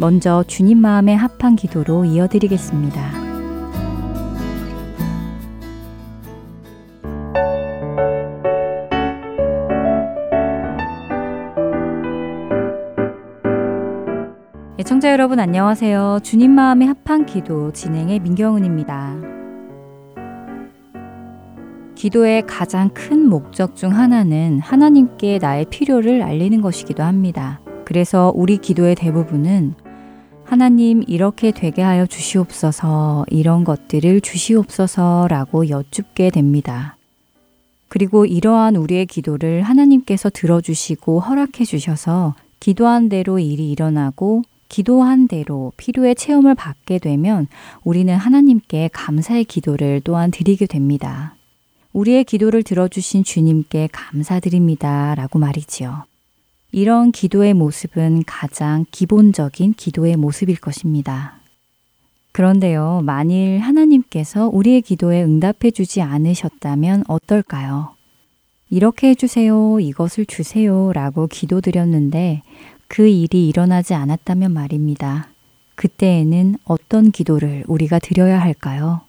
먼저 주님 마음에 합한 기도로 이어드리겠습니다. 애청자 여러분 안녕하세요. 주님 마음에 합한 기도 진행의 민경은입니다. 기도의 가장 큰 목적 중 하나는 하나님께 나의 필요를 알리는 것이기도 합니다. 그래서 우리 기도의 대부분은 하나님 이렇게 되게 하여 주시옵소서 이런 것들을 주시옵소서라고 여쭙게 됩니다. 그리고 이러한 우리의 기도를 하나님께서 들어주시고 허락해 주셔서 기도한 대로 일이 일어나고 기도한 대로 필요의 체험을 받게 되면 우리는 하나님께 감사의 기도를 또한 드리게 됩니다. 우리의 기도를 들어주신 주님께 감사드립니다. 라고 말이지요. 이런 기도의 모습은 가장 기본적인 기도의 모습일 것입니다. 그런데요, 만일 하나님께서 우리의 기도에 응답해 주지 않으셨다면 어떨까요? 이렇게 해주세요, 이것을 주세요 라고 기도드렸는데 그 일이 일어나지 않았다면 말입니다. 그때에는 어떤 기도를 우리가 드려야 할까요?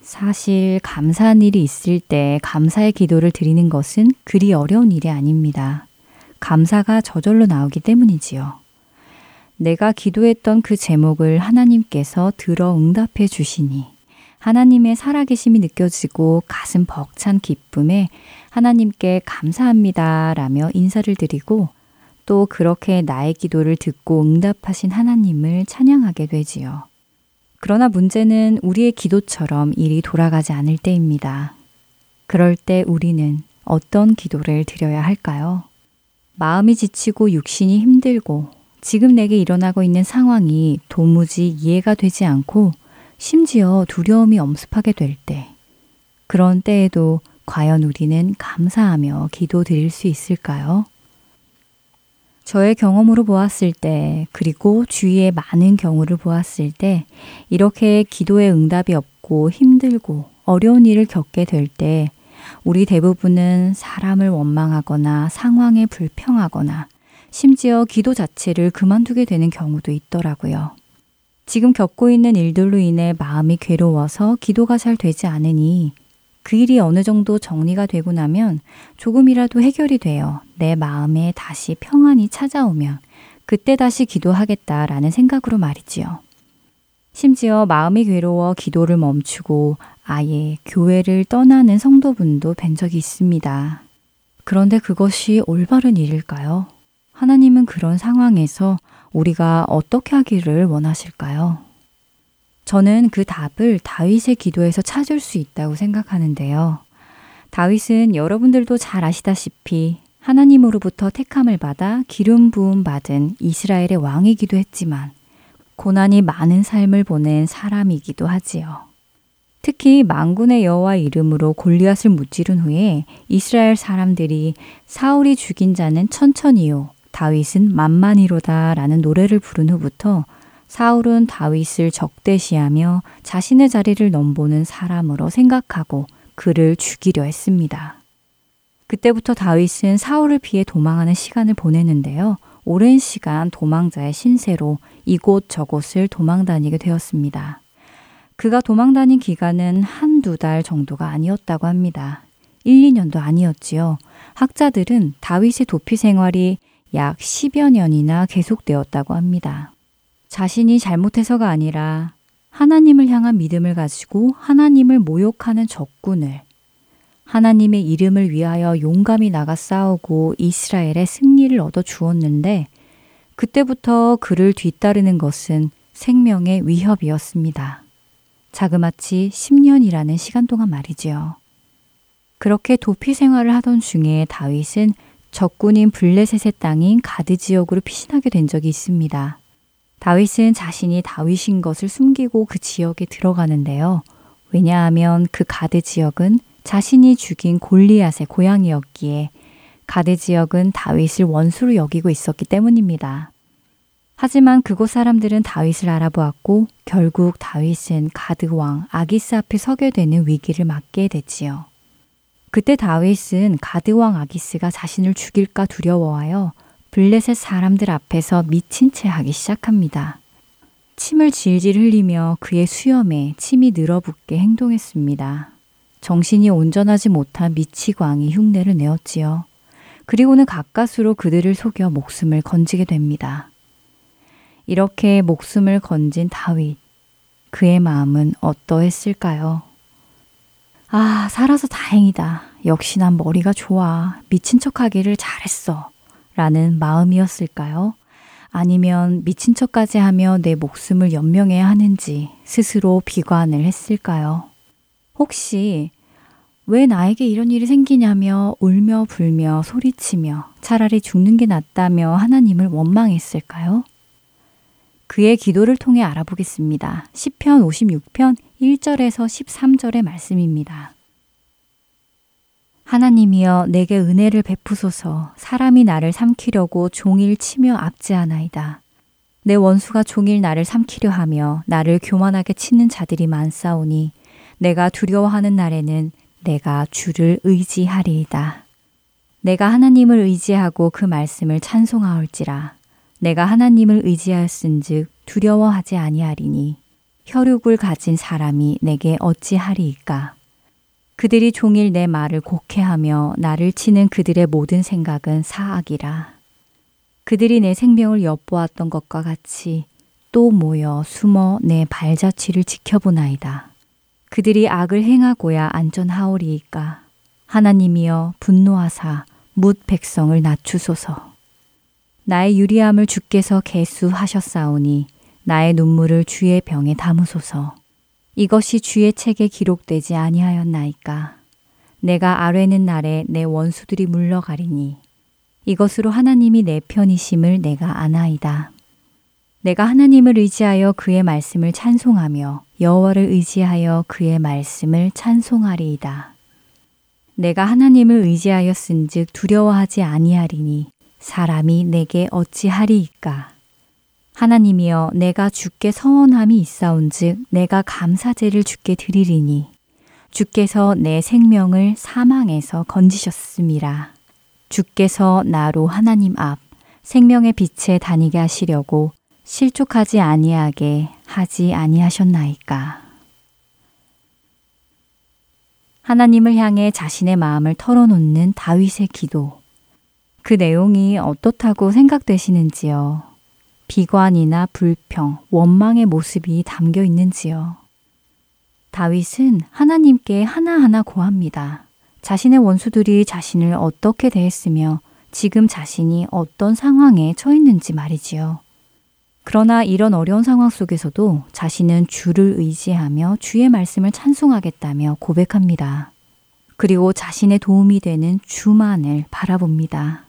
사실 감사한 일이 있을 때 감사의 기도를 드리는 것은 그리 어려운 일이 아닙니다. 감사가 저절로 나오기 때문이지요. 내가 기도했던 그 제목을 하나님께서 들어 응답해 주시니 하나님의 살아계심이 느껴지고 가슴 벅찬 기쁨에 하나님께 감사합니다 라며 인사를 드리고 또 그렇게 나의 기도를 듣고 응답하신 하나님을 찬양하게 되지요. 그러나 문제는 우리의 기도처럼 일이 돌아가지 않을 때입니다. 그럴 때 우리는 어떤 기도를 드려야 할까요? 마음이 지치고 육신이 힘들고 지금 내게 일어나고 있는 상황이 도무지 이해가 되지 않고 심지어 두려움이 엄습하게 될 때, 그런 때에도 과연 우리는 감사하며 기도 드릴 수 있을까요? 저의 경험으로 보았을 때, 그리고 주위의 많은 경우를 보았을 때, 이렇게 기도의 응답이 없고 힘들고 어려운 일을 겪게 될 때, 우리 대부분은 사람을 원망하거나 상황에 불평하거나 심지어 기도 자체를 그만두게 되는 경우도 있더라고요. 지금 겪고 있는 일들로 인해 마음이 괴로워서 기도가 잘 되지 않으니 그 일이 어느 정도 정리가 되고 나면 조금이라도 해결이 되어 내 마음에 다시 평안이 찾아오면 그때 다시 기도하겠다라는 생각으로 말이지요. 심지어 마음이 괴로워 기도를 멈추고 아예 교회를 떠나는 성도분도 뵌 적이 있습니다. 그런데 그것이 올바른 일일까요? 하나님은 그런 상황에서 우리가 어떻게 하기를 원하실까요? 저는 그 답을 다윗의 기도에서 찾을 수 있다고 생각하는데요. 다윗은 여러분들도 잘 아시다시피 하나님으로부터 택함을 받아 기름 부음 받은 이스라엘의 왕이기도 했지만 고난이 많은 삶을 보낸 사람이기도 하지요. 특히 망군의 여호와 이름으로 골리앗을 무찌른 후에 이스라엘 사람들이 사울이 죽인 자는 천천히요 다윗은 만만히로다라는 노래를 부른 후부터 사울은 다윗을 적대시하며 자신의 자리를 넘보는 사람으로 생각하고 그를 죽이려 했습니다. 그때부터 다윗은 사울을 피해 도망하는 시간을 보내는데요. 오랜 시간 도망자의 신세로 이곳 저곳을 도망다니게 되었습니다. 그가 도망다닌 기간은 한두 달 정도가 아니었다고 합니다. 1, 2년도 아니었지요. 학자들은 다윗의 도피 생활이 약 10여 년이나 계속되었다고 합니다. 자신이 잘못해서가 아니라 하나님을 향한 믿음을 가지고 하나님을 모욕하는 적군을 하나님의 이름을 위하여 용감히 나가 싸우고 이스라엘의 승리를 얻어 주었는데 그때부터 그를 뒤따르는 것은 생명의 위협이었습니다. 자그마치 10년이라는 시간 동안 말이지요. 그렇게 도피 생활을 하던 중에 다윗은 적군인 블레셋의 땅인 가드 지역으로 피신하게 된 적이 있습니다. 다윗은 자신이 다윗인 것을 숨기고 그 지역에 들어가는데요. 왜냐하면 그 가드 지역은 자신이 죽인 골리앗의 고향이었기에 가드 지역은 다윗을 원수로 여기고 있었기 때문입니다. 하지만 그곳 사람들은 다윗을 알아보았고 결국 다윗은 가드 왕 아기스 앞에 서게 되는 위기를 맞게 됐지요. 그때 다윗은 가드 왕 아기스가 자신을 죽일까 두려워하여 블레셋 사람들 앞에서 미친 채 하기 시작합니다. 침을 질질 흘리며 그의 수염에 침이 늘어붙게 행동했습니다. 정신이 온전하지 못한 미치광이 흉내를 내었지요. 그리고는 가까스로 그들을 속여 목숨을 건지게 됩니다. 이렇게 목숨을 건진 다윗. 그의 마음은 어떠했을까요? 아, 살아서 다행이다. 역시 난 머리가 좋아. 미친 척 하기를 잘했어. 라는 마음이었을까요? 아니면 미친 척까지 하며 내 목숨을 연명해야 하는지 스스로 비관을 했을까요? 혹시 왜 나에게 이런 일이 생기냐며 울며 불며 소리치며 차라리 죽는 게 낫다며 하나님을 원망했을까요? 그의 기도를 통해 알아보겠습니다. 10편 56편 1절에서 13절의 말씀입니다. 하나님이여 내게 은혜를 베푸소서 사람이 나를 삼키려고 종일 치며 압제하나이다. 내 원수가 종일 나를 삼키려 하며 나를 교만하게 치는 자들이 많사오니 내가 두려워하는 날에는 내가 주를 의지하리이다. 내가 하나님을 의지하고 그 말씀을 찬송하올지라. 내가 하나님을 의지하였은즉 두려워하지 아니하리니 혈육을 가진 사람이 내게 어찌하리이까. 그들이 종일 내 말을 곡해하며 나를 치는 그들의 모든 생각은 사악이라. 그들이 내 생명을 엿보았던 것과 같이 또 모여 숨어 내 발자취를 지켜보나이다. 그들이 악을 행하고야 안전하오리이까. 하나님이여 분노하사 묻 백성을 낮추소서. 나의 유리함을 주께서 개수하셨사오니 나의 눈물을 주의 병에 담으소서. 이것이 주의 책에 기록되지 아니하였나이까. 내가 아뢰는 날에 내 원수들이 물러가리니 이것으로 하나님이 내 편이심을 내가 아나이다. 내가 하나님을 의지하여 그의 말씀을 찬송하며 여호와를 의지하여 그의 말씀을 찬송하리이다. 내가 하나님을 의지하였은즉 두려워하지 아니하리니 사람이 내게 어찌하리이까. 하나님이여 내가 주께 서원함이 있사온즉 내가 감사제를 주께 드리리니 주께서 내 생명을 사망에서 건지셨습니다. 주께서 나로 하나님 앞 생명의 빛에 다니게 하시려고 실족하지 아니하게 하지 아니하셨나이까. 하나님을 향해 자신의 마음을 털어놓는 다윗의 기도. 그 내용이 어떻다고 생각되시는지요? 비관이나 불평, 원망의 모습이 담겨 있는지요. 다윗은 하나님께 하나하나 고합니다. 자신의 원수들이 자신을 어떻게 대했으며 지금 자신이 어떤 상황에 처했는지 말이지요. 그러나 이런 어려운 상황 속에서도 자신은 주를 의지하며 주의 말씀을 찬송하겠다며 고백합니다. 그리고 자신의 도움이 되는 주만을 바라봅니다.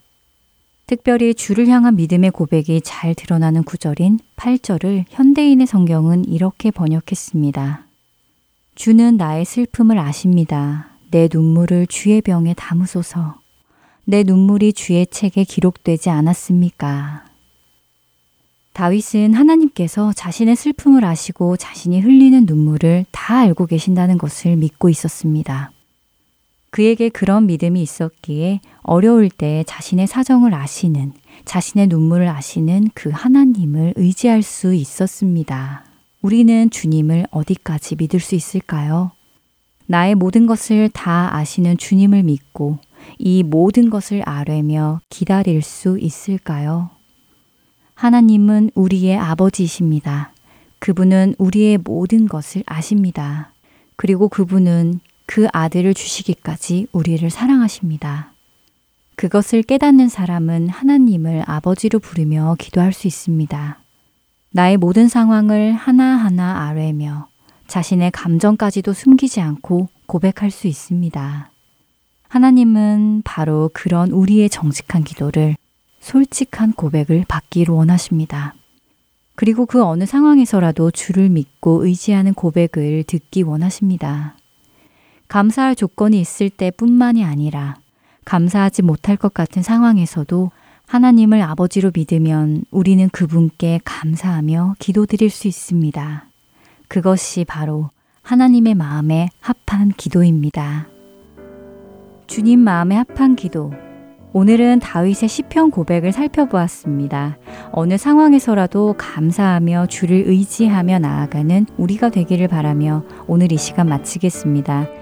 특별히 주를 향한 믿음의 고백이 잘 드러나는 구절인 8절을 현대인의 성경은 이렇게 번역했습니다. 주는 나의 슬픔을 아십니다. 내 눈물을 주의 병에 담으소서. 내 눈물이 주의 책에 기록되지 않았습니까? 다윗은 하나님께서 자신의 슬픔을 아시고 자신이 흘리는 눈물을 다 알고 계신다는 것을 믿고 있었습니다. 그에게 그런 믿음이 있었기에 어려울 때 자신의 사정을 아시는, 자신의 눈물을 아시는 그 하나님을 의지할 수 있었습니다. 우리는 주님을 어디까지 믿을 수 있을까요? 나의 모든 것을 다 아시는 주님을 믿고 이 모든 것을 아뢰며 기다릴 수 있을까요? 하나님은 우리의 아버지이십니다. 그분은 우리의 모든 것을 아십니다. 그리고 그분은 그 아들을 주시기까지 우리를 사랑하십니다. 그것을 깨닫는 사람은 하나님을 아버지로 부르며 기도할 수 있습니다. 나의 모든 상황을 하나하나 아뢰며 자신의 감정까지도 숨기지 않고 고백할 수 있습니다. 하나님은 바로 그런 우리의 정직한 기도를 솔직한 고백을 받기로 원하십니다. 그리고 그 어느 상황에서라도 주를 믿고 의지하는 고백을 듣기 원하십니다. 감사할 조건이 있을 때 뿐만이 아니라 감사하지 못할 것 같은 상황에서도 하나님을 아버지로 믿으면 우리는 그분께 감사하며 기도드릴 수 있습니다. 그것이 바로 하나님의 마음에 합한 기도입니다. 주님 마음에 합한 기도. 오늘은 다윗의 시편 고백을 살펴보았습니다. 어느 상황에서라도 감사하며 주를 의지하며 나아가는 우리가 되기를 바라며 오늘 이 시간 마치겠습니다.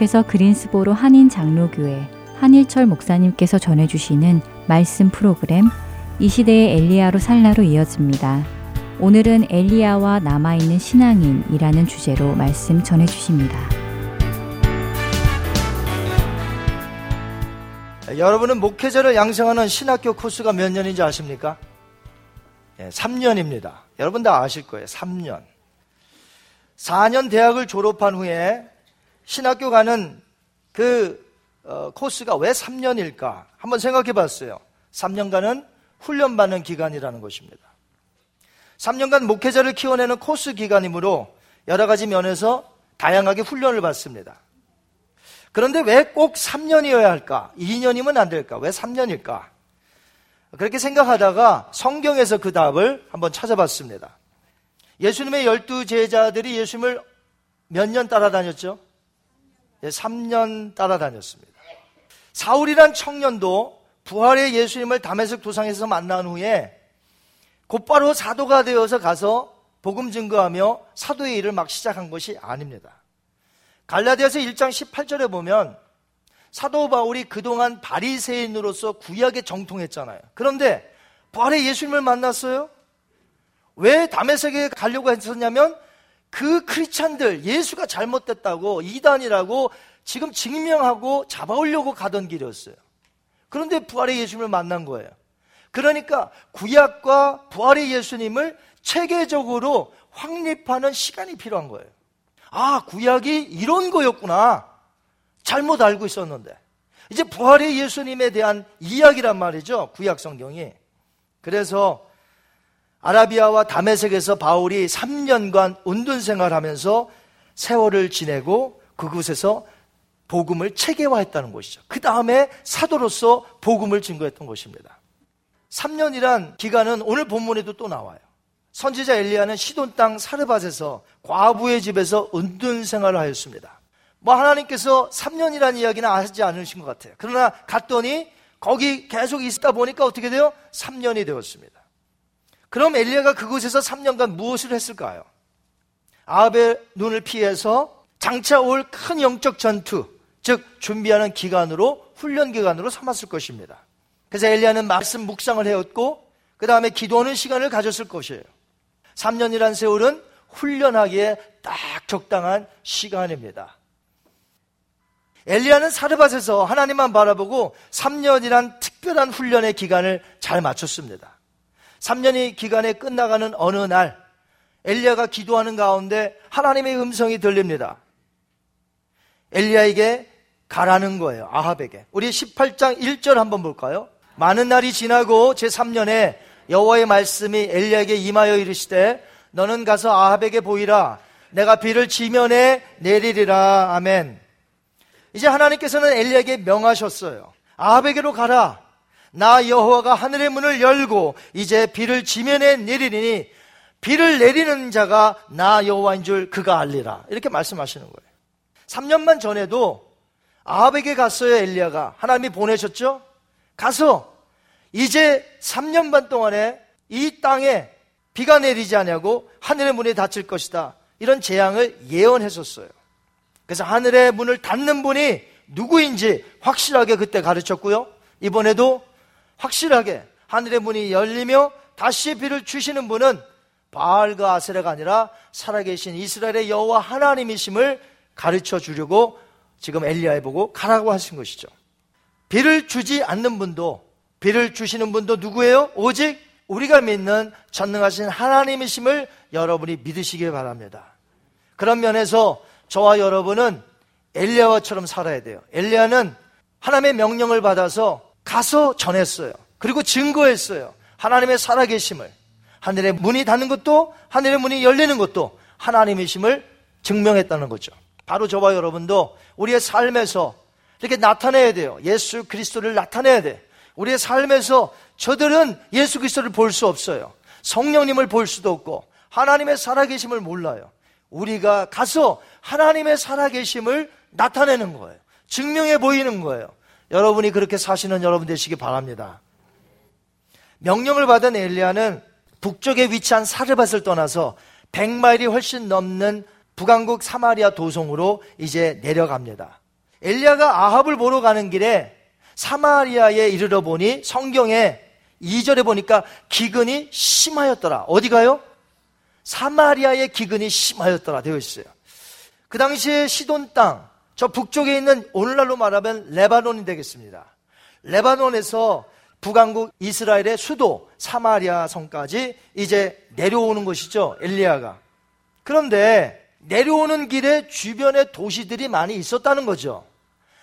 계속해서 그린스보로 한인 장로교회 한일철 목사님께서 전해주시는 말씀 프로그램 이 시대의 엘리야로 살라로 이어집니다. 오늘은 엘리야와 남아있는 신앙인이라는 주제로 말씀 전해주십니다. 여러분은 목회자를 양성하는 신학교 코스가 몇 년인지 아십니까? 예, 3년입니다. 여러분 다 아실 거예요. 3년. 4년 대학을 졸업한 후에 신학교 가는 그 어, 코스가 왜 3년일까? 한번 생각해 봤어요. 3년간은 훈련받는 기간이라는 것입니다. 3년간 목회자를 키워내는 코스 기간이므로 여러 가지 면에서 다양하게 훈련을 받습니다. 그런데 왜 꼭 3년이어야 할까? 2년이면 안 될까? 왜 3년일까? 그렇게 생각하다가 성경에서 그 답을 한번 찾아봤습니다. 예수님의 열두 제자들이 예수님을 몇 년 따라다녔죠? 3년 예, 따라다녔습니다. 사울이란 청년도 부활의 예수님을 담에색 도상에서 만난 후에 곧바로 사도가 되어서 가서 복음 증거하며 사도의 일을 막 시작한 것이 아닙니다. 갈라디아서 1장 18절에 보면 사도 바울이 그동안 바리새인으로서 구약에 정통했잖아요. 그런데 부활의 예수님을 만났어요? 왜 담에색에 가려고 했었냐면 그 크리스찬들 예수가 잘못됐다고 이단이라고 지금 증명하고 잡아오려고 가던 길이었어요. 그런데 부활의 예수님을 만난 거예요. 그러니까 구약과 부활의 예수님을 체계적으로 확립하는 시간이 필요한 거예요. 아, 구약이 이런 거였구나. 잘못 알고 있었는데. 이제 부활의 예수님에 대한 이야기란 말이죠. 구약 성경이. 그래서 아라비아와 다메섹에서 바울이 3년간 운둔 생활하면서 세월을 지내고 그곳에서 복음을 체계화했다는 것이죠. 그 다음에 사도로서 복음을 증거했던 것입니다. 3년이란 기간은 오늘 본문에도 또 나와요. 선지자 엘리야는 시돈 땅 사르밧에서 과부의 집에서 은둔 생활을 하였습니다. 뭐 하나님께서 3년이라는 이야기는 하지 않으신 것 같아요. 그러나 갔더니 거기 계속 있다 보니까 어떻게 돼요? 3년이 되었습니다. 그럼 엘리야가 그곳에서 3년간 무엇을 했을까요? 아합의 눈을 피해서 장차 올 큰 영적 전투, 즉 준비하는 기간으로 훈련 기간으로 삼았을 것입니다. 그래서 엘리야는 말씀 묵상을 해왔고 그 다음에 기도하는 시간을 가졌을 것이에요. 3년이란 세월은 훈련하기에 딱 적당한 시간입니다. 엘리야는 사르밧에서 하나님만 바라보고 3년이란 특별한 훈련의 기간을 잘 맞췄습니다. 3년이 기간에 끝나가는 어느 날 엘리야가 기도하는 가운데 하나님의 음성이 들립니다. 엘리야에게 가라는 거예요. 아합에게. 우리 18장 1절 한번 볼까요? 많은 날이 지나고 제3년에 여호와의 말씀이 엘리야에게 임하여 이르시되 너는 가서 아합에게 보이라 내가 비를 지면에 내리리라 아멘. 이제 하나님께서는 엘리야에게 명하셨어요. 아합에게로 가라. 나 여호와가 하늘의 문을 열고 이제 비를 지면에 내리니 비를 내리는 자가 나 여호와인 줄 그가 알리라. 이렇게 말씀하시는 거예요. 3년만 전에도 아합에게 갔어요, 엘리야가. 하나님이 보내셨죠? 가서 이제 3년 반 동안에 이 땅에 비가 내리지 않냐고 하늘의 문이 닫힐 것이다. 이런 재앙을 예언했었어요. 그래서 하늘의 문을 닫는 분이 누구인지 확실하게 그때 가르쳤고요. 이번에도 확실하게 하늘의 문이 열리며 다시 비를 주시는 분은 바알과 아세라가 아니라 살아계신 이스라엘의 여호와 하나님이심을 가르쳐 주려고 지금 엘리야에 보고 가라고 하신 것이죠. 비를 주지 않는 분도 비를 주시는 분도 누구예요? 오직 우리가 믿는 전능하신 하나님이심을 여러분이 믿으시길 바랍니다. 그런 면에서 저와 여러분은 엘리야와처럼 살아야 돼요. 엘리야는 하나님의 명령을 받아서 가서 전했어요. 그리고 증거했어요. 하나님의 살아계심을. 하늘의 문이 닫는 것도 하늘의 문이 열리는 것도 하나님이심을 증명했다는 거죠. 바로 저와 여러분도 우리의 삶에서 이렇게 나타내야 돼요. 예수 그리스도를 나타내야 돼. 우리의 삶에서 저들은 예수 그리스도를 볼 수 없어요. 성령님을 볼 수도 없고 하나님의 살아계심을 몰라요. 우리가 가서 하나님의 살아계심을 나타내는 거예요. 증명해 보이는 거예요. 여러분이 그렇게 사시는 여러분 되시기 바랍니다. 명령을 받은 엘리야는 북쪽에 위치한 사르밧을 떠나서 100마일이 훨씬 넘는 북왕국 사마리아 도성으로 이제 내려갑니다. 엘리야가 아합을 보러 가는 길에 사마리아에 이르러 보니 성경에 2절에 보니까 기근이 심하였더라. 어디 가요? 사마리아의 기근이 심하였더라 되어 있어요. 그 당시에 시돈 땅, 저 북쪽에 있는 오늘날로 말하면 레바논이 되겠습니다. 레바논에서 북왕국 이스라엘의 수도 사마리아 성까지 이제 내려오는 것이죠. 엘리야가. 그런데 내려오는 길에 주변에 도시들이 많이 있었다는 거죠.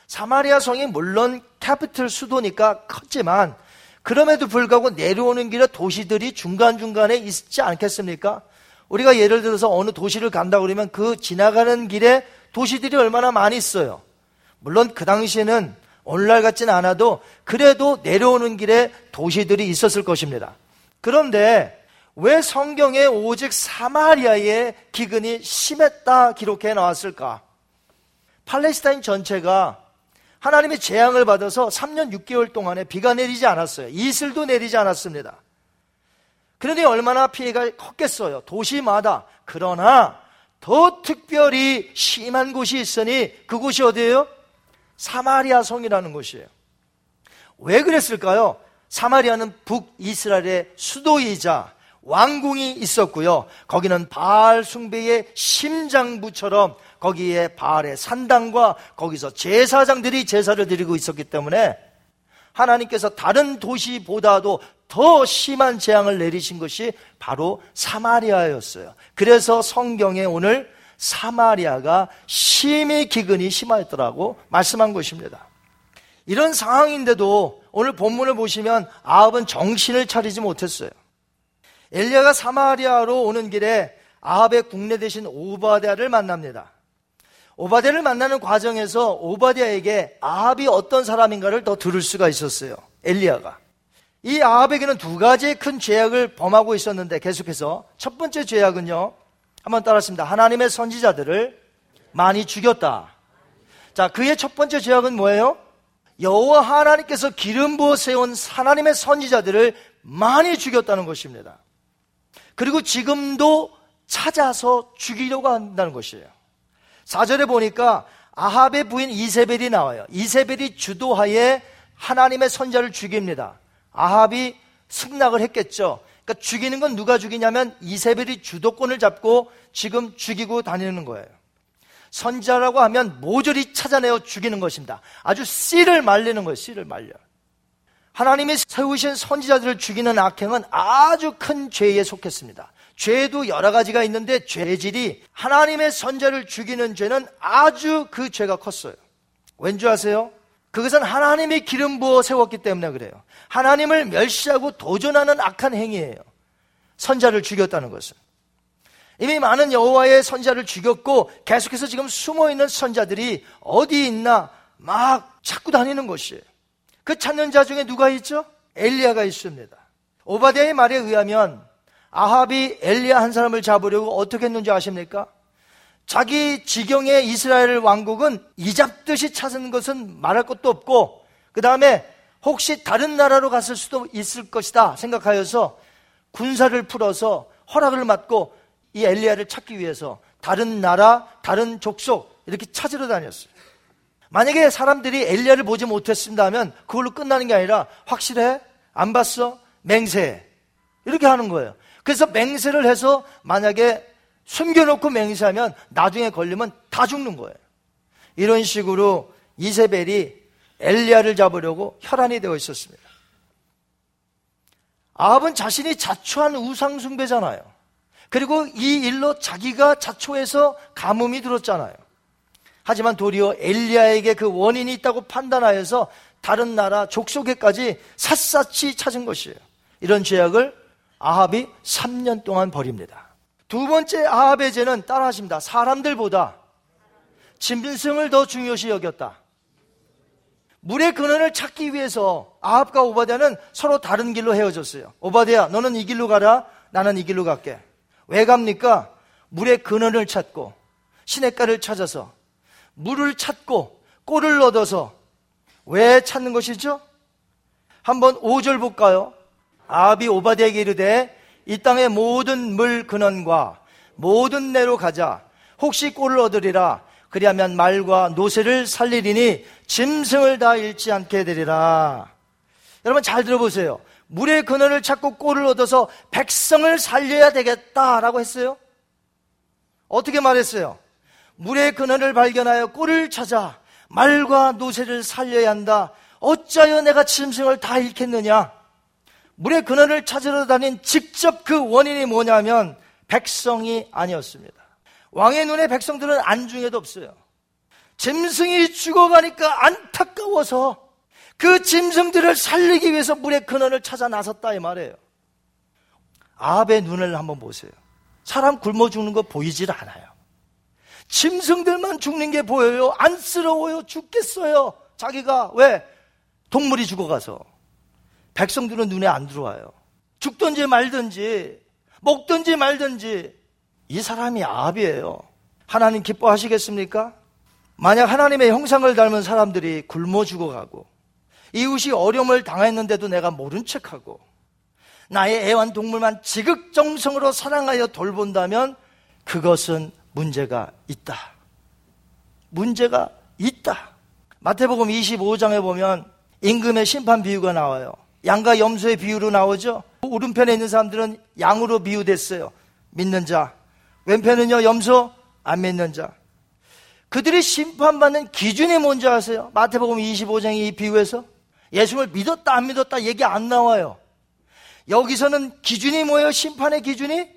사마리아 성이 물론 캐피털 수도니까 컸지만 그럼에도 불구하고 내려오는 길에 도시들이 중간중간에 있지 않겠습니까? 우리가 예를 들어서 어느 도시를 간다 그러면 그 지나가는 길에 도시들이 얼마나 많이 있어요. 물론 그 당시에는 오늘날 같지는 않아도 그래도 내려오는 길에 도시들이 있었을 것입니다. 그런데 왜 성경에 오직 사마리아의 기근이 심했다 기록해 나왔을까? 팔레스타인 전체가 하나님의 재앙을 받아서 3년 6개월 동안에 비가 내리지 않았어요. 이슬도 내리지 않았습니다. 그러니 얼마나 피해가 컸겠어요. 도시마다. 그러나 더 특별히 심한 곳이 있으니 그곳이 어디예요? 사마리아 성이라는 곳이에요. 왜 그랬을까요? 사마리아는 북이스라엘의 수도이자 왕궁이 있었고요. 거기는 바알 숭배의 심장부처럼 거기에 바알의 산당과 거기서 제사장들이 제사를 드리고 있었기 때문에 하나님께서 다른 도시보다도 더 심한 재앙을 내리신 것이 바로 사마리아였어요. 그래서 성경에 오늘 사마리아가 심히 기근이 심하였더라고 말씀한 것입니다. 이런 상황인데도 오늘 본문을 보시면 아합은 정신을 차리지 못했어요. 엘리야가 사마리아로 오는 길에 아합의 국내 대신 오바댜를 만납니다. 오바댜를 만나는 과정에서 오바댜에게 아합이 어떤 사람인가를 더 들을 수가 있었어요. 엘리야가. 이 아합에게는 두 가지의 큰 죄악을 범하고 있었는데 계속해서 첫 번째 죄악은요. 한번 따라했습니다. 하나님의 선지자들을 많이 죽였다. 자, 그의 첫 번째 죄악은 뭐예요? 여호와 하나님께서 기름 부어 세운 하나님의 선지자들을 많이 죽였다는 것입니다. 그리고 지금도 찾아서 죽이려고 한다는 것이에요. 4절에 보니까 아합의 부인 이세벨이 나와요. 이세벨이 주도하에 하나님의 선자를 죽입니다. 아합이 승낙을 했겠죠. 그러니까 죽이는 건 누가 죽이냐면 이세벨이 주도권을 잡고 지금 죽이고 다니는 거예요. 선자라고 하면 모조리 찾아내어 죽이는 것입니다. 아주 씨를 말리는 거예요. 씨를 말려. 하나님이 세우신 선지자들을 죽이는 악행은 아주 큰 죄에 속했습니다. 죄도 여러 가지가 있는데 죄질이 하나님의 선자를 죽이는 죄는 아주 그 죄가 컸어요. 왠지 아세요? 그것은 하나님의 기름 부어 세웠기 때문에 그래요. 하나님을 멸시하고 도전하는 악한 행위예요. 선자를 죽였다는 것은. 이미 많은 여호와의 선자를 죽였고 계속해서 지금 숨어 있는 선자들이 어디 있나 막 찾고 다니는 것이에요. 그 찾는 자 중에 누가 있죠? 엘리야가 있습니다. 오바댜의 말에 의하면 아합이 엘리야 한 사람을 잡으려고 어떻게 했는지 아십니까? 자기 지경의 이스라엘 왕국은 이잡듯이 찾은 것은 말할 것도 없고 그 다음에 혹시 다른 나라로 갔을 수도 있을 것이다 생각하여서 군사를 풀어서 허락을 받고 이 엘리야를 찾기 위해서 다른 나라, 다른 족속 이렇게 찾으러 다녔어요. 만약에 사람들이 엘리야를 보지 못했습니다 하면 그걸로 끝나는 게 아니라 확실해? 안 봤어? 맹세. 이렇게 하는 거예요. 그래서 맹세를 해서 만약에 숨겨놓고 맹세하면 나중에 걸리면 다 죽는 거예요. 이런 식으로 이세벨이 엘리야를 잡으려고 혈안이 되어 있었습니다. 아합은 자신이 자초한 우상 숭배잖아요. 그리고 이 일로 자기가 자초해서 가뭄이 들었잖아요. 하지만 도리어 엘리야에게 그 원인이 있다고 판단하여서 다른 나라 족속에까지 샅샅이 찾은 것이에요. 이런 죄악을 아합이 3년 동안 벌입니다. 두 번째 아합의 죄는 따라하십니다. 사람들보다 진빈성을 더 중요시 여겼다. 물의 근원을 찾기 위해서 아합과 오바댜는 서로 다른 길로 헤어졌어요. 오바댜, 너는 이 길로 가라. 나는 이 길로 갈게. 왜 갑니까? 물의 근원을 찾고 시냇가를 찾아서 물을 찾고 꼴을 얻어서 왜 찾는 것이죠? 한번 5절 볼까요? 아비 오바디에게 이르되 이 땅의 모든 물 근원과 모든 내로 가자 혹시 꼴을 얻으리라 그리하면 말과 노새를 살리리니 짐승을 다 잃지 않게 되리라 여러분 잘 들어보세요 물의 근원을 찾고 꼴을 얻어서 백성을 살려야 되겠다라고 했어요. 어떻게 말했어요? 물의 근원을 발견하여 꼴을 찾아 말과 노새를 살려야 한다. 어찌하여 내가 짐승을 다 잃겠느냐? 물의 근원을 찾으러 다닌 직접 그 원인이 뭐냐면 백성이 아니었습니다. 왕의 눈에 백성들은 안중에도 없어요. 짐승이 죽어가니까 안타까워서 그 짐승들을 살리기 위해서 물의 근원을 찾아 나섰다 이 말이에요. 아합의 눈을 한번 보세요. 사람 굶어 죽는 거 보이질 않아요. 짐승들만 죽는 게 보여요. 안쓰러워요. 죽겠어요. 자기가 왜? 동물이 죽어가서. 백성들은 눈에 안 들어와요. 죽든지 말든지, 먹든지 말든지, 이 사람이 아합이에요. 하나님 기뻐하시겠습니까? 만약 하나님의 형상을 닮은 사람들이 굶어 죽어가고 이웃이 어려움을 당했는데도 내가 모른 척하고 나의 애완동물만 지극정성으로 사랑하여 돌본다면 그것은 문제가 있다. 문제가 있다. 마태복음 25장에 보면 임금의 심판 비유가 나와요. 양과 염소의 비유로 나오죠. 오른편에 있는 사람들은 양으로 비유됐어요. 믿는 자. 왼편은요, 염소, 안 믿는 자. 그들이 심판받는 기준이 뭔지 아세요? 마태복음 25장 이 비유에서 예수를 믿었다 안 믿었다 얘기 안 나와요. 여기서는 기준이 뭐예요? 심판의 기준이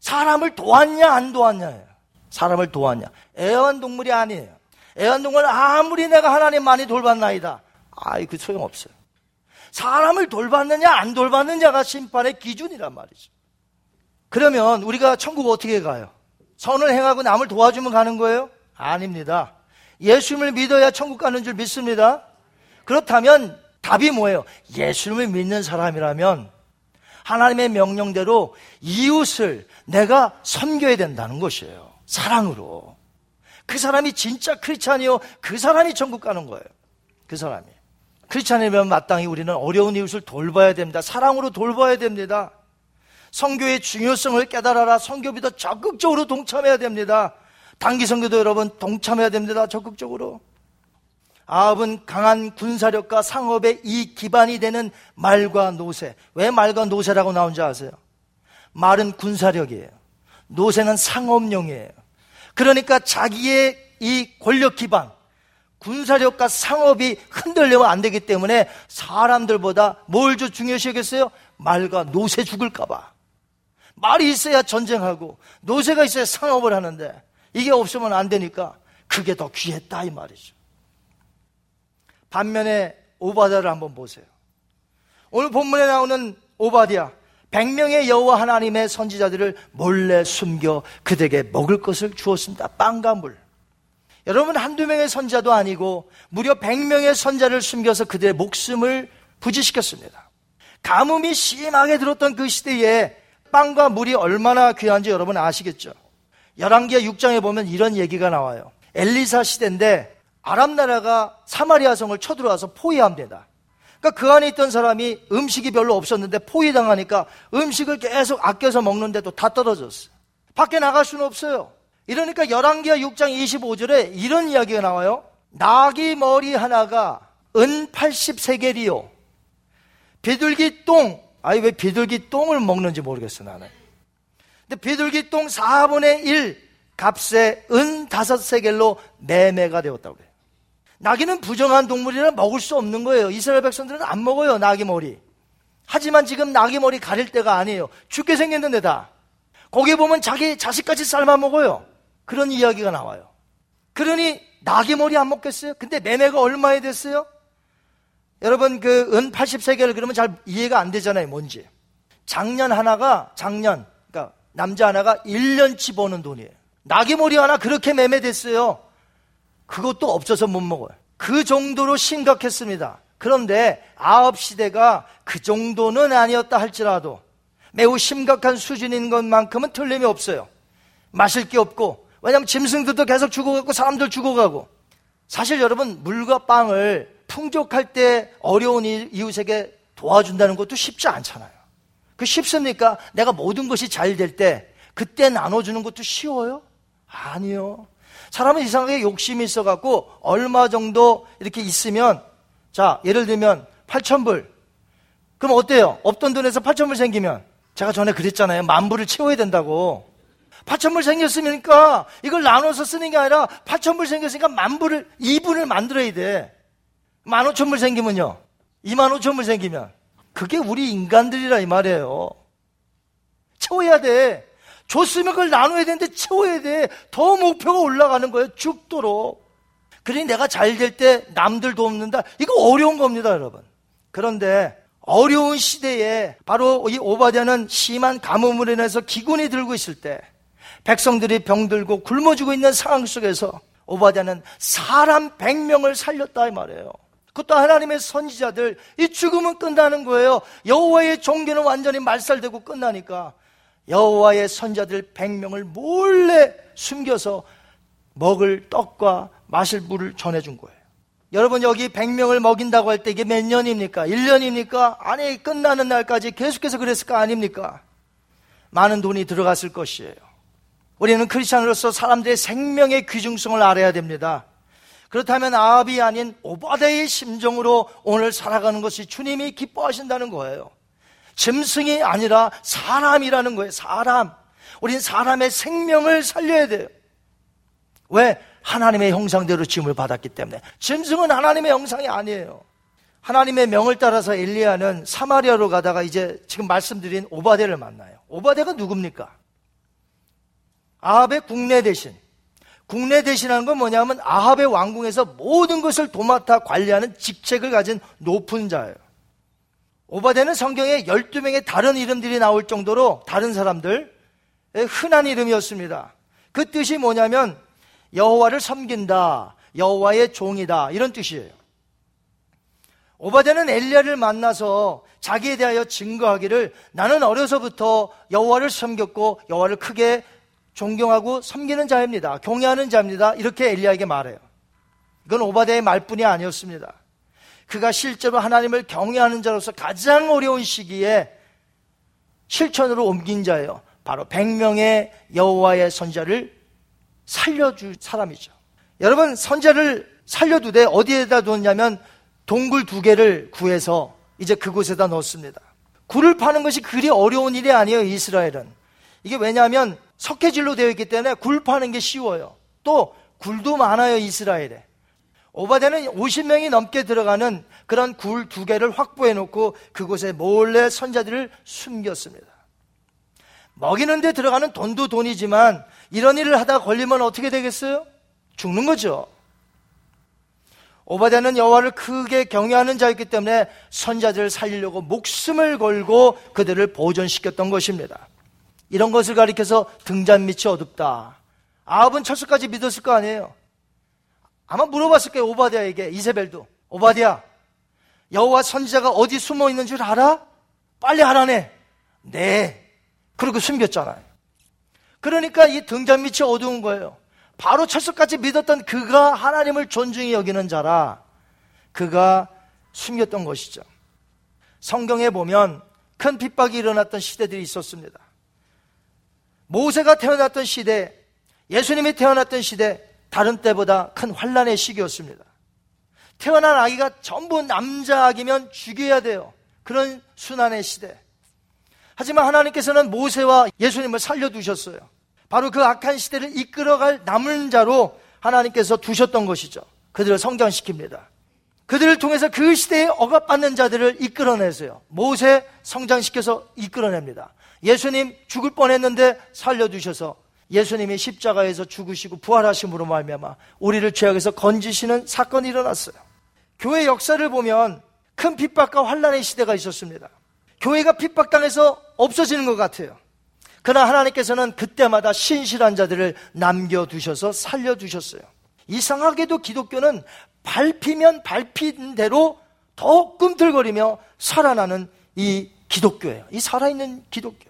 사람을 도왔냐 안 도왔냐예요. 사람을 도왔냐. 애완동물이 아니에요. 애완동물 아무리 내가 하나님 많이 돌봤나이다. 아이 그 소용없어요. 사람을 돌봤느냐 안 돌봤느냐가 심판의 기준이란 말이죠. 그러면 우리가 천국 어떻게 가요? 선을 행하고 남을 도와주면 가는 거예요? 아닙니다. 예수님을 믿어야 천국 가는 줄 믿습니다. 그렇다면 답이 뭐예요? 예수님을 믿는 사람이라면 하나님의 명령대로 이웃을 내가 섬겨야 된다는 것이에요. 사랑으로. 그 사람이 진짜 크리스찬이요. 그 사람이 천국 가는 거예요. 그 사람이. 크리스찬이면 마땅히 우리는 어려운 이웃을 돌봐야 됩니다. 사랑으로 돌봐야 됩니다. 성교의 중요성을 깨달아라. 성교비도 적극적으로 동참해야 됩니다. 단기 성교도 여러분 동참해야 됩니다. 적극적으로. 아합은 강한 군사력과 상업의 이 기반이 되는 말과 노새. 왜 말과 노새라고 나온지 아세요? 말은 군사력이에요. 노새는 상업용이에요. 그러니까 자기의 이 권력 기반, 군사력과 상업이 흔들리면 안 되기 때문에 사람들보다 뭘 더 중요시 하겠어요? 말과 노새 죽을까봐. 말이 있어야 전쟁하고, 노새가 있어야 상업을 하는데, 이게 없으면 안 되니까, 그게 더 귀했다, 이 말이죠. 반면에 오바다를 한번 보세요. 오늘 본문에 나오는 오바디아 100명의 여호와 하나님의 선지자들을 몰래 숨겨 그들에게 먹을 것을 주었습니다. 빵과 물. 여러분 한두 명의 선자도 아니고 무려 100명의 선자를 숨겨서 그들의 목숨을 부지시켰습니다. 가뭄이 심하게 들었던 그 시대에 빵과 물이 얼마나 귀한지 여러분 아시겠죠? 열왕기하 6장에 보면 이런 얘기가 나와요. 엘리사 시대인데 아람 나라가 사마리아 성을 쳐들어와서 포위함되다. 그러니까 그 안에 있던 사람이 음식이 별로 없었는데 포위당하니까 음식을 계속 아껴서 먹는데도 다 떨어졌어요. 밖에 나갈 수는 없어요. 이러니까 열왕기하 6장 25절에 이런 이야기가 나와요. 나귀 머리 하나가 은 80세겔이요. 비둘기 똥. 아니 왜 비둘기 똥을 먹는지 모르겠어 나는. 근데 비둘기 똥 4분의 1 값에 은 5세겔로 매매가 되었다고 그래요. 나귀는 부정한 동물이라 먹을 수 없는 거예요. 이스라엘 백성들은 안 먹어요, 나귀 머리. 하지만 지금 나귀 머리 가릴 때가 아니에요. 죽게 생겼는데 다. 거기 보면 자기 자식까지 삶아 먹어요. 그런 이야기가 나와요. 그러니 나귀 머리 안 먹겠어요? 근데 매매가 얼마에 됐어요? 여러분 그 은 80세계를 그러면 잘 이해가 안 되잖아요. 뭔지. 작년 하나가 작년 그러니까 남자 하나가 1년치 버는 돈이에요. 나귀 머리 하나 그렇게 매매됐어요. 그것도 없어서 못 먹어요. 그 정도로 심각했습니다. 그런데 아홉 시대가 그 정도는 아니었다 할지라도 매우 심각한 수준인 것만큼은 틀림이 없어요. 마실 게 없고 왜냐하면 짐승들도 계속 죽어가고 사람들 죽어가고 사실 여러분 물과 빵을 풍족할 때 어려운 이웃에게 도와준다는 것도 쉽지 않잖아요. 그 쉽습니까? 내가 모든 것이 잘 될 때 그때 나눠주는 것도 쉬워요? 아니요. 사람은 이상하게 욕심이 있어갖고 얼마 정도 이렇게 있으면 자, 예를 들면 8천불. 그럼 어때요? 없던 돈에서 8천불 생기면 제가 전에 그랬잖아요. 만불을 채워야 된다고. 8천불 생겼으니까 이걸 나눠서 쓰는 게 아니라 8천불 생겼으니까 만불을 2분을 만들어야 돼. 15,000불 생기면요. 25,000불 생기면 그게 우리 인간들이라 이 말이에요. 채워야 돼. 줬으면 그걸 나눠야 되는데 채워야 돼. 더 목표가 올라가는 거예요. 죽도록. 그러니 내가 잘 될 때 남들 돕는다. 이거 어려운 겁니다, 여러분. 그런데 어려운 시대에 바로 이 오바댜는 심한 가뭄으로 인해서 기근이 들고 있을 때 백성들이 병들고 굶어 죽고 있는 상황 속에서 오바댜는 사람 100명을 살렸다 이 말이에요. 그것도 하나님의 선지자들 이 죽음은 끝나는 거예요. 여호와의 종교는 완전히 말살되고 끝나니까 여호와의 선자들 100명을 몰래 숨겨서 먹을 떡과 마실 물을 전해 준 거예요. 여러분 여기 100명을 먹인다고 할 때 이게 몇 년입니까? 1년입니까? 아니 끝나는 날까지 계속해서 그랬을 거 아닙니까? 많은 돈이 들어갔을 것이에요. 우리는 크리스천으로서 사람들의 생명의 귀중성을 알아야 됩니다. 그렇다면 아합이 아닌 오바데의 심정으로 오늘 살아가는 것이 주님이 기뻐하신다는 거예요. 짐승이 아니라 사람이라는 거예요. 사람. 우린 사람의 생명을 살려야 돼요. 왜? 하나님의 형상대로 지음을 받았기 때문에. 짐승은 하나님의 형상이 아니에요. 하나님의 명을 따라서 엘리야는 사마리아로 가다가 이제 지금 말씀드린 오바데를 만나요. 오바데가 누굽니까? 아합의 국내 대신. 국내 대신하는 건 뭐냐면 아합의 왕궁에서 모든 것을 도맡아 관리하는 직책을 가진 높은 자예요. 오바데는 성경에 12명의 다른 이름들이 나올 정도로 다른 사람들 흔한 이름이었습니다. 그 뜻이 뭐냐면 여호와를 섬긴다, 여호와의 종이다 이런 뜻이에요. 오바데는 엘리야를 만나서 자기에 대하여 증거하기를 나는 어려서부터 여호와를 섬겼고 여호와를 크게 존경하고 섬기는 자입니다. 경외하는 자입니다. 이렇게 엘리야에게 말해요. 이건 오바데의 말뿐이 아니었습니다. 그가 실제로 하나님을 경외하는 자로서 가장 어려운 시기에 실천으로 옮긴 자예요. 바로 100명의 여호와의 선자를 살려줄 사람이죠. 여러분 선자를 살려두되 어디에다 뒀냐면 동굴 두 개를 구해서 이제 그곳에다 넣었습니다. 굴을 파는 것이 그리 어려운 일이 아니에요, 이스라엘은. 이게 왜냐하면 석회질로 되어 있기 때문에 굴 파는 게 쉬워요. 또 굴도 많아요, 이스라엘에. 오바데는 50명이 넘게 들어가는 그런 굴 두 개를 확보해 놓고 그곳에 몰래 선자들을 숨겼습니다. 먹이는 데 들어가는 돈도 돈이지만 이런 일을 하다 걸리면 어떻게 되겠어요? 죽는 거죠. 오바데는 여호와를 크게 경외하는 자였기 때문에 선자들을 살리려고 목숨을 걸고 그들을 보존시켰던 것입니다. 이런 것을 가리켜서 등잔 밑이 어둡다. 아합은 철수까지 믿었을 거 아니에요. 아마 물어봤을 거예요. 오바디아에게 이세벨도 오바디아 여호와 선지자가 어디 숨어 있는 줄 알아? 빨리 하라네. 네. 그리고 숨겼잖아요. 그러니까 이 등잔 밑이 어두운 거예요. 바로 철수까지 믿었던 그가 하나님을 존중히 여기는 자라 그가 숨겼던 것이죠. 성경에 보면 큰 핍박이 일어났던 시대들이 있었습니다. 모세가 태어났던 시대, 예수님이 태어났던 시대, 다른 때보다 큰 환란의 시기였습니다. 태어난 아기가 전부 남자 아기면 죽여야 돼요. 그런 순환의 시대. 하지만 하나님께서는 모세와 예수님을 살려두셨어요. 바로 그 악한 시대를 이끌어갈 남은 자로 하나님께서 두셨던 것이죠. 그들을 성장시킵니다. 그들을 통해서 그 시대에 억압받는 자들을 이끌어내세요. 모세 성장시켜서 이끌어냅니다. 예수님 죽을 뻔했는데 살려두셔서 예수님이 십자가에서 죽으시고 부활하심으로 말미암아 우리를 죄악에서 건지시는 사건이 일어났어요. 교회 역사를 보면 큰 핍박과 환란의 시대가 있었습니다. 교회가 핍박당해서 없어지는 것 같아요. 그러나 하나님께서는 그때마다 신실한 자들을 남겨두셔서 살려두셨어요. 이상하게도 기독교는 밟히면 밟힌 대로 더 꿈틀거리며 살아나는 이 기독교예요. 이 살아있는 기독교.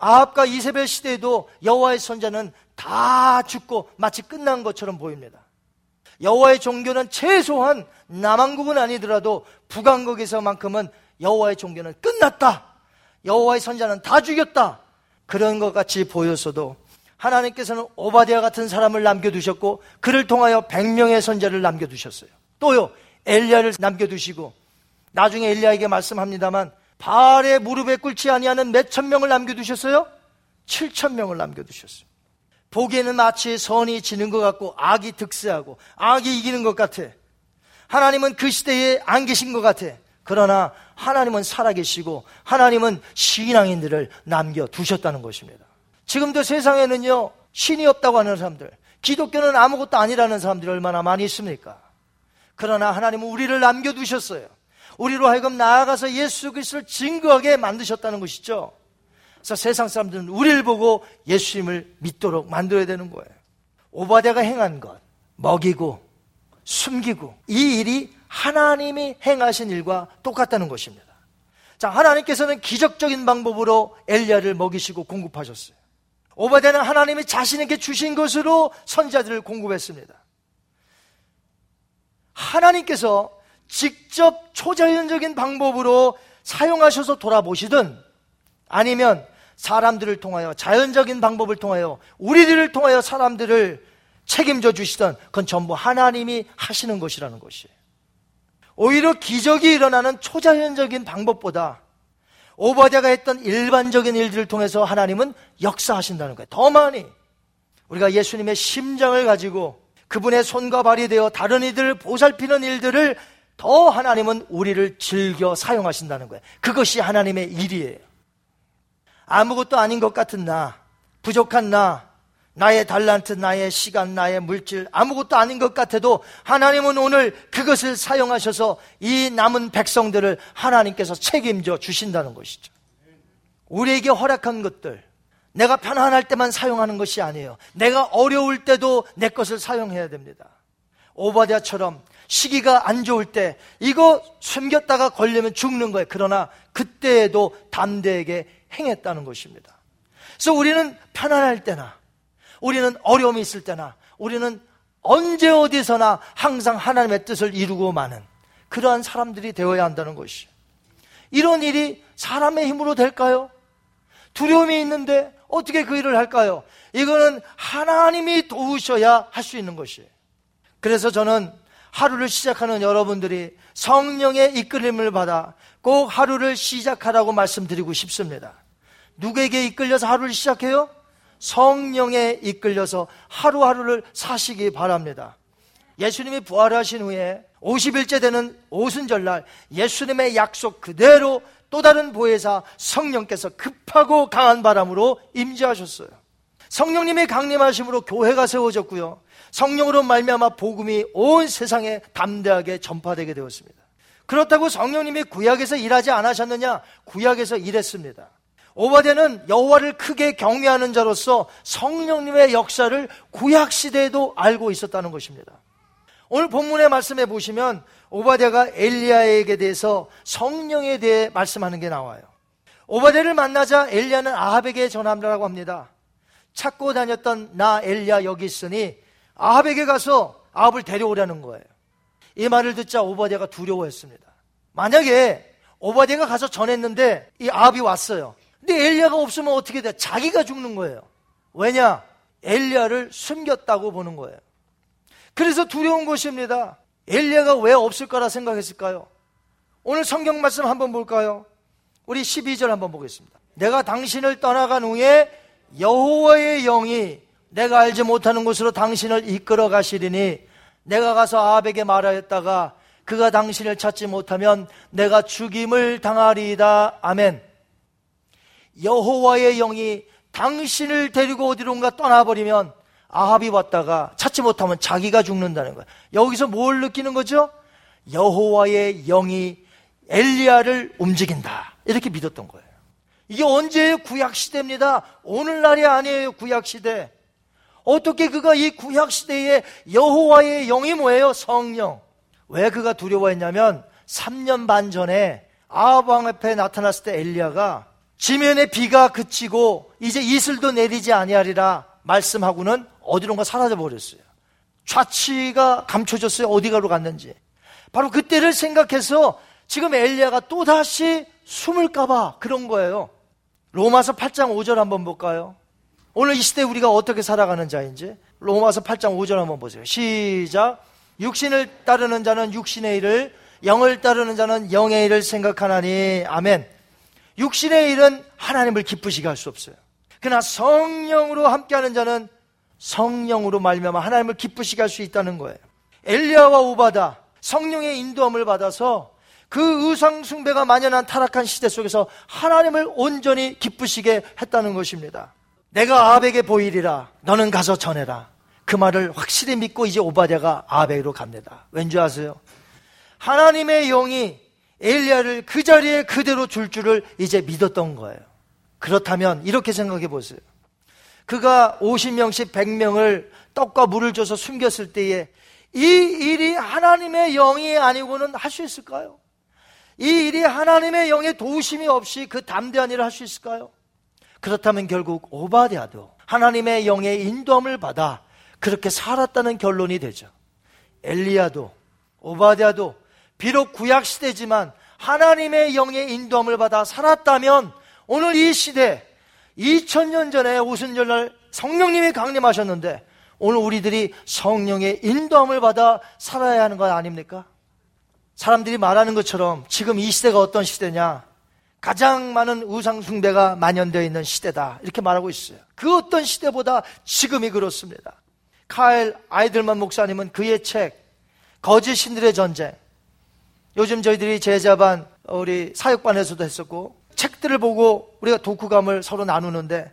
아합과 이세벨 시대에도 여호와의 선자는 다 죽고 마치 끝난 것처럼 보입니다. 여호와의 종교는 최소한 남한국은 아니더라도 북한국에서만큼은 여호와의 종교는 끝났다. 여호와의 선자는 다 죽였다. 그런 것 같이 보였어도 하나님께서는 오바디아 같은 사람을 남겨두셨고 그를 통하여 100명의 선자를 남겨두셨어요. 또요 엘리야를 남겨두시고 나중에 엘리야에게 말씀합니다만 발에 무릎에 꿇지 아니하는 몇 천 명을 남겨두셨어요? 7천 명을 남겨두셨어요. 보기에는 마치 선이 지는 것 같고 악이 득세하고 악이 이기는 것 같아. 하나님은 그 시대에 안 계신 것 같아. 그러나 하나님은 살아계시고 하나님은 신앙인들을 남겨두셨다는 것입니다. 지금도 세상에는요, 신이 없다고 하는 사람들, 기독교는 아무것도 아니라는 사람들이 얼마나 많이 있습니까? 그러나 하나님은 우리를 남겨두셨어요. 우리로 하여금 나아가서 예수 그리스도를 증거하게 만드셨다는 것이죠. 그래서 세상 사람들은 우리를 보고 예수님을 믿도록 만들어야 되는 거예요. 오바데가 행한 것, 먹이고, 숨기고, 이 일이 하나님이 행하신 일과 똑같다는 것입니다. 자, 하나님께서는 기적적인 방법으로 엘리야를 먹이시고 공급하셨어요. 오바데는 하나님이 자신에게 주신 것으로 선자들을 공급했습니다. 하나님께서 직접 초자연적인 방법으로 사용하셔서 돌아보시든 아니면 사람들을 통하여 자연적인 방법을 통하여 우리들을 통하여 사람들을 책임져 주시던 그건 전부 하나님이 하시는 것이라는 것이에요. 오히려 기적이 일어나는 초자연적인 방법보다 오바댜가 했던 일반적인 일들을 통해서 하나님은 역사하신다는 거예요. 더 많이 우리가 예수님의 심장을 가지고 그분의 손과 발이 되어 다른 이들을 보살피는 일들을 더 하나님은 우리를 즐겨 사용하신다는 거예요. 그것이 하나님의 일이에요. 아무것도 아닌 것 같은 나, 부족한 나, 나의 달란트, 나의 시간, 나의 물질, 아무것도 아닌 것 같아도 하나님은 오늘 그것을 사용하셔서 이 남은 백성들을 하나님께서 책임져 주신다는 것이죠. 우리에게 허락한 것들, 내가 편안할 때만 사용하는 것이 아니에요. 내가 어려울 때도 내 것을 사용해야 됩니다. 오바댜처럼 시기가 안 좋을 때 이거 숨겼다가 걸리면 죽는 거예요. 그러나 그때에도 담대하게 행했다는 것입니다. 그래서 우리는 편안할 때나 우리는 어려움이 있을 때나 우리는 언제 어디서나 항상 하나님의 뜻을 이루고 마는 그러한 사람들이 되어야 한다는 것이. 이런 일이 사람의 힘으로 될까요? 두려움이 있는데 어떻게 그 일을 할까요? 이거는 하나님이 도우셔야 할 수 있는 것이에요. 그래서 저는 하루를 시작하는 여러분들이 성령의 이끌림을 받아 꼭 하루를 시작하라고 말씀드리고 싶습니다. 누구에게 이끌려서 하루를 시작해요? 성령에 이끌려서 하루하루를 사시기 바랍니다. 예수님이 부활하신 후에 50일째 되는 오순절날 예수님의 약속 그대로 또 다른 보혜사 성령께서 급하고 강한 바람으로 임재하셨어요. 성령님의 강림하심으로 교회가 세워졌고요. 성령으로 말미암아 복음이 온 세상에 담대하게 전파되게 되었습니다. 그렇다고 성령님이 구약에서 일하지 않으셨느냐? 구약에서 일했습니다. 오바데는 여호와를 크게 경외하는 자로서 성령님의 역사를 구약 시대에도 알고 있었다는 것입니다. 오늘 본문의 말씀에 보시면 오바데가 엘리야에게 대해서 성령에 대해 말씀하는 게 나와요. 오바데를 만나자 엘리야는 아합에게 전함이라고 합니다. 찾고 다녔던 나 엘리야 여기 있으니 아합에게 가서 아합을 데려오라는 거예요. 이 말을 듣자 오바데가 두려워했습니다. 만약에 오바데가 가서 전했는데 이 아합이 왔어요. 근데 엘리야가 없으면 어떻게 돼? 자기가 죽는 거예요. 왜냐? 엘리야를 숨겼다고 보는 거예요. 그래서 두려운 것입니다. 엘리야가 왜 없을 거라 생각했을까요? 오늘 성경 말씀 한번 볼까요? 우리 12절 한번 보겠습니다. 내가 당신을 떠나간 후에 여호와의 영이 내가 알지 못하는 곳으로 당신을 이끌어 가시리니 내가 가서 아합에게 말하였다가 그가 당신을 찾지 못하면 내가 죽임을 당하리이다. 아멘. 여호와의 영이 당신을 데리고 어디론가 떠나버리면 아합이 왔다가 찾지 못하면 자기가 죽는다는 거예요. 여기서 뭘 느끼는 거죠? 여호와의 영이 엘리야를 움직인다. 이렇게 믿었던 거예요. 이게 언제의 구약 시대입니다. 오늘날이 아니에요. 구약 시대. 어떻게 그가 이 구약 시대에 여호와의 영이 뭐예요? 성령. 왜 그가 두려워했냐면 3년 반 전에 아합 왕 앞에 나타났을 때 엘리야가 지면에 비가 그치고 이제 이슬도 내리지 아니하리라 말씀하고는 어디론가 사라져 버렸어요. 좌치가 감춰졌어요. 어디가로 갔는지. 바로 그때를 생각해서 지금 엘리야가 또 다시 숨을까봐 그런 거예요. 로마서 8장 5절 한번 볼까요? 오늘 이 시대 우리가 어떻게 살아가는 자인지 로마서 8장 5절 한번 보세요. 시작. 육신을 따르는 자는 육신의 일을, 영을 따르는 자는 영의 일을 생각하나니. 아멘. 육신의 일은 하나님을 기쁘시게 할 수 없어요. 그러나 성령으로 함께하는 자는 성령으로 말미암아 하나님을 기쁘시게 할 수 있다는 거예요. 엘리야와 오바다 성령의 인도함을 받아서 그 의상 숭배가 만연한 타락한 시대 속에서 하나님을 온전히 기쁘시게 했다는 것입니다. 내가 아합에게 보이리라. 너는 가서 전해라. 그 말을 확실히 믿고 이제 오바댜가 아합에게로 갑니다. 왠지 아세요? 하나님의 영이 엘리야를 그 자리에 그대로 줄 줄을 이제 믿었던 거예요. 그렇다면 이렇게 생각해 보세요. 그가 50명씩 100명을 떡과 물을 줘서 숨겼을 때에 이 일이 하나님의 영이 아니고는 할 수 있을까요? 이 일이 하나님의 영의 도우심이 없이 그 담대한 일을 할 수 있을까요? 그렇다면 결국 오바댜도 하나님의 영의 인도함을 받아 그렇게 살았다는 결론이 되죠. 엘리야도 오바댜도 비록 구약 시대지만 하나님의 영의 인도함을 받아 살았다면 오늘 이 시대 2000년 전에 오순절날 성령님이 강림하셨는데 오늘 우리들이 성령의 인도함을 받아 살아야 하는 것 아닙니까? 사람들이 말하는 것처럼 지금 이 시대가 어떤 시대냐? 가장 많은 우상숭배가 만연되어 있는 시대다. 이렇게 말하고 있어요. 그 어떤 시대보다 지금이 그렇습니다. 카일 아이들만 목사님은 그의 책, 거짓 신들의 전쟁. 요즘 저희들이 제자반, 우리 사역반에서도 했었고, 책들을 보고 우리가 독후감을 서로 나누는데,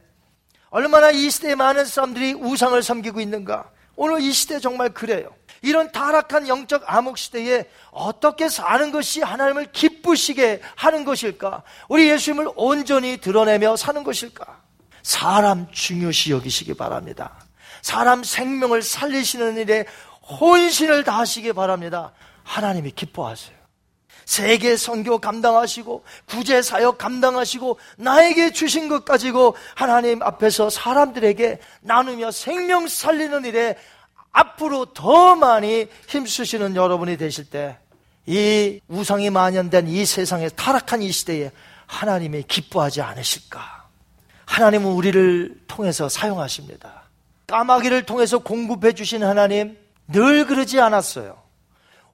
얼마나 이 시대에 많은 사람들이 우상을 섬기고 있는가. 오늘 이 시대 정말 그래요. 이런 타락한 영적 암흑 시대에 어떻게 사는 것이 하나님을 기쁘시게 하는 것일까? 우리 예수님을 온전히 드러내며 사는 것일까? 사람 중요시 여기시기 바랍니다. 사람 생명을 살리시는 일에 혼신을 다하시기 바랍니다. 하나님이 기뻐하세요. 세계 선교 감당하시고 구제 사역 감당하시고 나에게 주신 것 가지고 하나님 앞에서 사람들에게 나누며 생명 살리는 일에 앞으로 더 많이 힘쓰시는 여러분이 되실 때 이 우상이 만연된 이 세상에 타락한 이 시대에 하나님이 기뻐하지 않으실까? 하나님은 우리를 통해서 사용하십니다. 까마귀를 통해서 공급해 주신 하나님 늘 그러지 않았어요.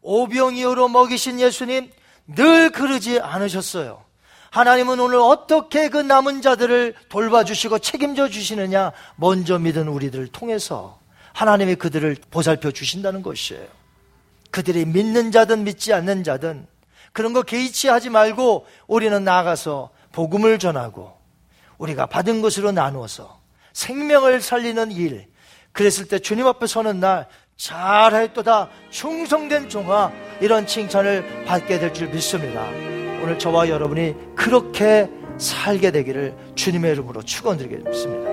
오병이어로 먹이신 예수님 늘 그러지 않으셨어요. 하나님은 오늘 어떻게 그 남은 자들을 돌봐주시고 책임져 주시느냐 먼저 믿은 우리들을 통해서 하나님이 그들을 보살펴 주신다는 것이에요. 그들이 믿는 자든 믿지 않는 자든 그런 거 개의치 하지 말고 우리는 나가서 복음을 전하고 우리가 받은 것으로 나누어서 생명을 살리는 일. 그랬을 때 주님 앞에 서는 날 잘했도다 충성된 종아 이런 칭찬을 받게 될 줄 믿습니다. 오늘 저와 여러분이 그렇게 살게 되기를 주님의 이름으로 축원드리게 믿습니다.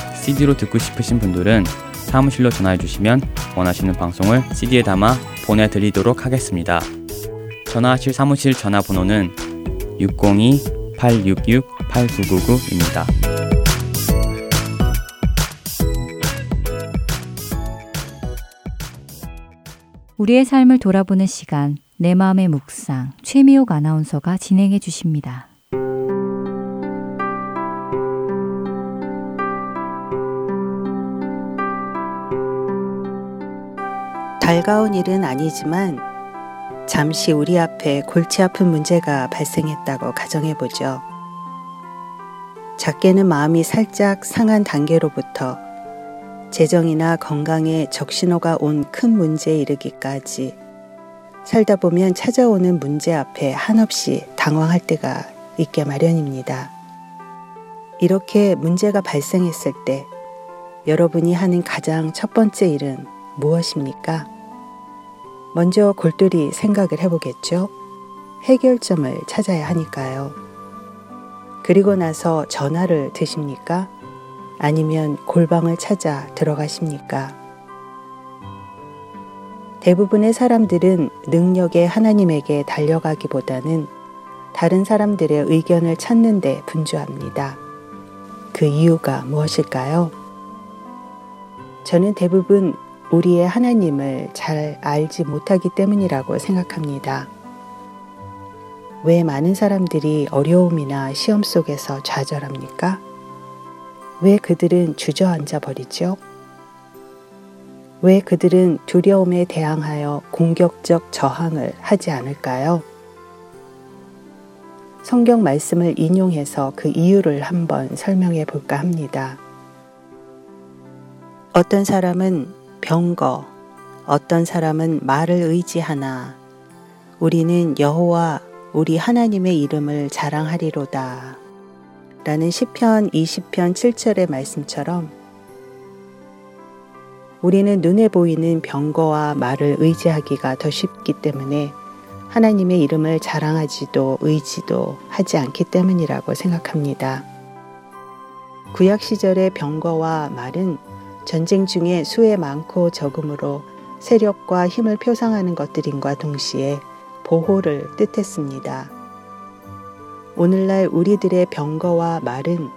CD로 듣고 싶으신 분들은 사무실로 전화해 주시면 원하시는 방송을 CD에 담아 보내드리도록 하겠습니다. 전화하실 사무실 전화번호는 602-866-8999입니다. 우리의 삶을 돌아보는 시간, 내 마음의 묵상, 최미옥 아나운서가 진행해 주십니다. 달가운 일은 아니지만 잠시 우리 앞에 골치 아픈 문제가 발생했다고 가정해 보죠. 작게는 마음이 살짝 상한 단계로부터 재정이나 건강에 적신호가 온 큰 문제에 이르기까지 살다 보면 찾아오는 문제 앞에 한없이 당황할 때가 있게 마련입니다. 이렇게 문제가 발생했을 때 여러분이 하는 가장 첫 번째 일은 무엇입니까? 먼저 골똘히 생각을 해보겠죠. 해결점을 찾아야 하니까요. 그리고 나서 전화를 드십니까? 아니면 골방을 찾아 들어가십니까? 대부분의 사람들은 능력의 하나님에게 달려가기보다는 다른 사람들의 의견을 찾는 데 분주합니다. 그 이유가 무엇일까요? 저는 대부분 우리의 하나님을 잘 알지 못하기 때문이라고 생각합니다. 왜 많은 사람들이 어려움이나 시험 속에서 좌절합니까? 왜 그들은 주저앉아 버리죠? 왜 그들은 두려움에 대항하여 공격적 저항을 하지 않을까요? 성경 말씀을 인용해서 그 이유를 한번 설명해 볼까 합니다. 어떤 사람은 병거, 어떤 사람은 말을 의지하나 우리는 여호와 우리 하나님의 이름을 자랑하리로다. 라는 시편 20편 7절의 말씀처럼 우리는 눈에 보이는 병거와 말을 의지하기가 더 쉽기 때문에 하나님의 이름을 자랑하지도 의지도 하지 않기 때문이라고 생각합니다. 구약 시절의 병거와 말은 전쟁 중에 수에 많고 적음으로 세력과 힘을 표상하는 것들인과 동시에 보호를 뜻했습니다. 오늘날 우리들의 병거와 말은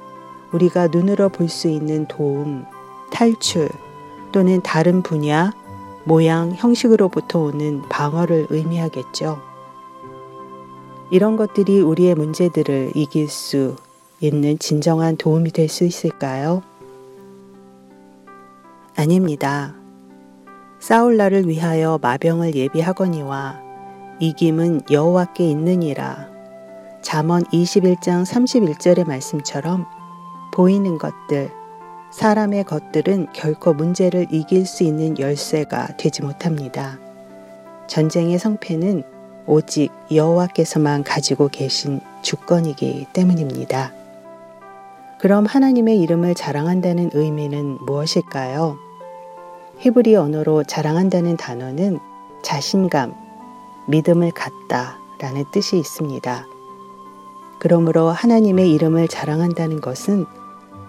우리가 눈으로 볼 수 있는 도움, 탈출 또는 다른 분야, 모양, 형식으로부터 오는 방어를 의미하겠죠. 이런 것들이 우리의 문제들을 이길 수 있는 진정한 도움이 될 수 있을까요? 아닙니다. 싸울 날을 위하여 마병을 예비하거니와 이김은 여호와께 있느니라. 잠언 21장 31절의 말씀처럼 보이는 것들, 사람의 것들은 결코 문제를 이길 수 있는 열쇠가 되지 못합니다. 전쟁의 성패는 오직 여호와께서만 가지고 계신 주권이기 때문입니다. 그럼 하나님의 이름을 자랑한다는 의미는 무엇일까요? 히브리 언어로 자랑한다는 단어는 자신감, 믿음을 갖다 라는 뜻이 있습니다. 그러므로 하나님의 이름을 자랑한다는 것은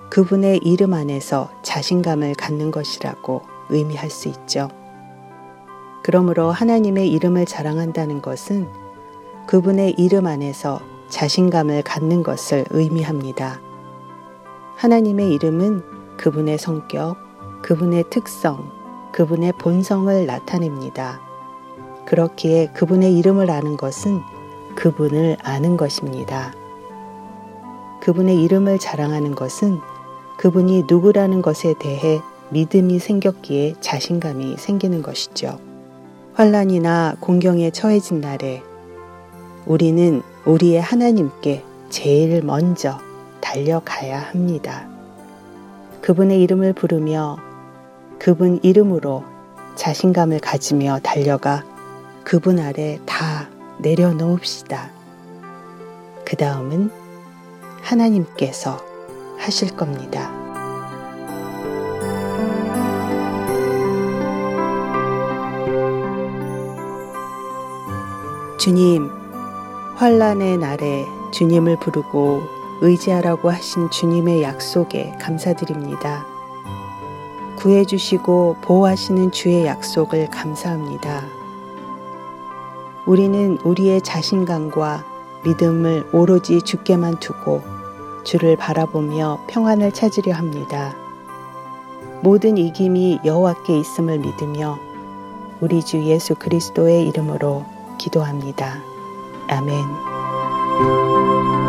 그분의 이름 안에서 자신감을 갖는 것이라고 의미할 수 있죠. 그러므로 하나님의 이름을 자랑한다는 것은 그분의 이름 안에서 자신감을 갖는 것을 의미합니다. 하나님의 이름은 그분의 성격, 그분의 특성, 그분의 본성을 나타냅니다. 그렇기에 그분의 이름을 아는 것은 그분을 아는 것입니다. 그분의 이름을 자랑하는 것은 그분이 누구라는 것에 대해 믿음이 생겼기에 자신감이 생기는 것이죠. 환란이나 공경에 처해진 날에 우리는 우리의 하나님께 제일 먼저 달려가야 합니다. 그분의 이름을 부르며 그분 이름으로 자신감을 가지며 달려가 그분 아래 다 내려놓읍시다. 그 다음은 하나님께서 하실 겁니다. 주님, 환란의 날에 주님을 부르고 의지하라고 하신 주님의 약속에 감사드립니다. 구해주시고 보호하시는 주의 약속을 감사합니다. 우리는 우리의 자신감과 믿음을 오로지 주께만 두고 주를 바라보며 평안을 찾으려 합니다. 모든 이김이 여호와께 있음을 믿으며 우리 주 예수 그리스도의 이름으로 기도합니다. 아멘.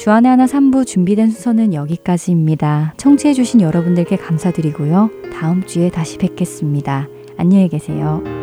주안의 하나 3부 준비된 순서는 여기까지입니다. 청취해주신 여러분들께 감사드리고요. 다음 주에 다시 뵙겠습니다. 안녕히 계세요.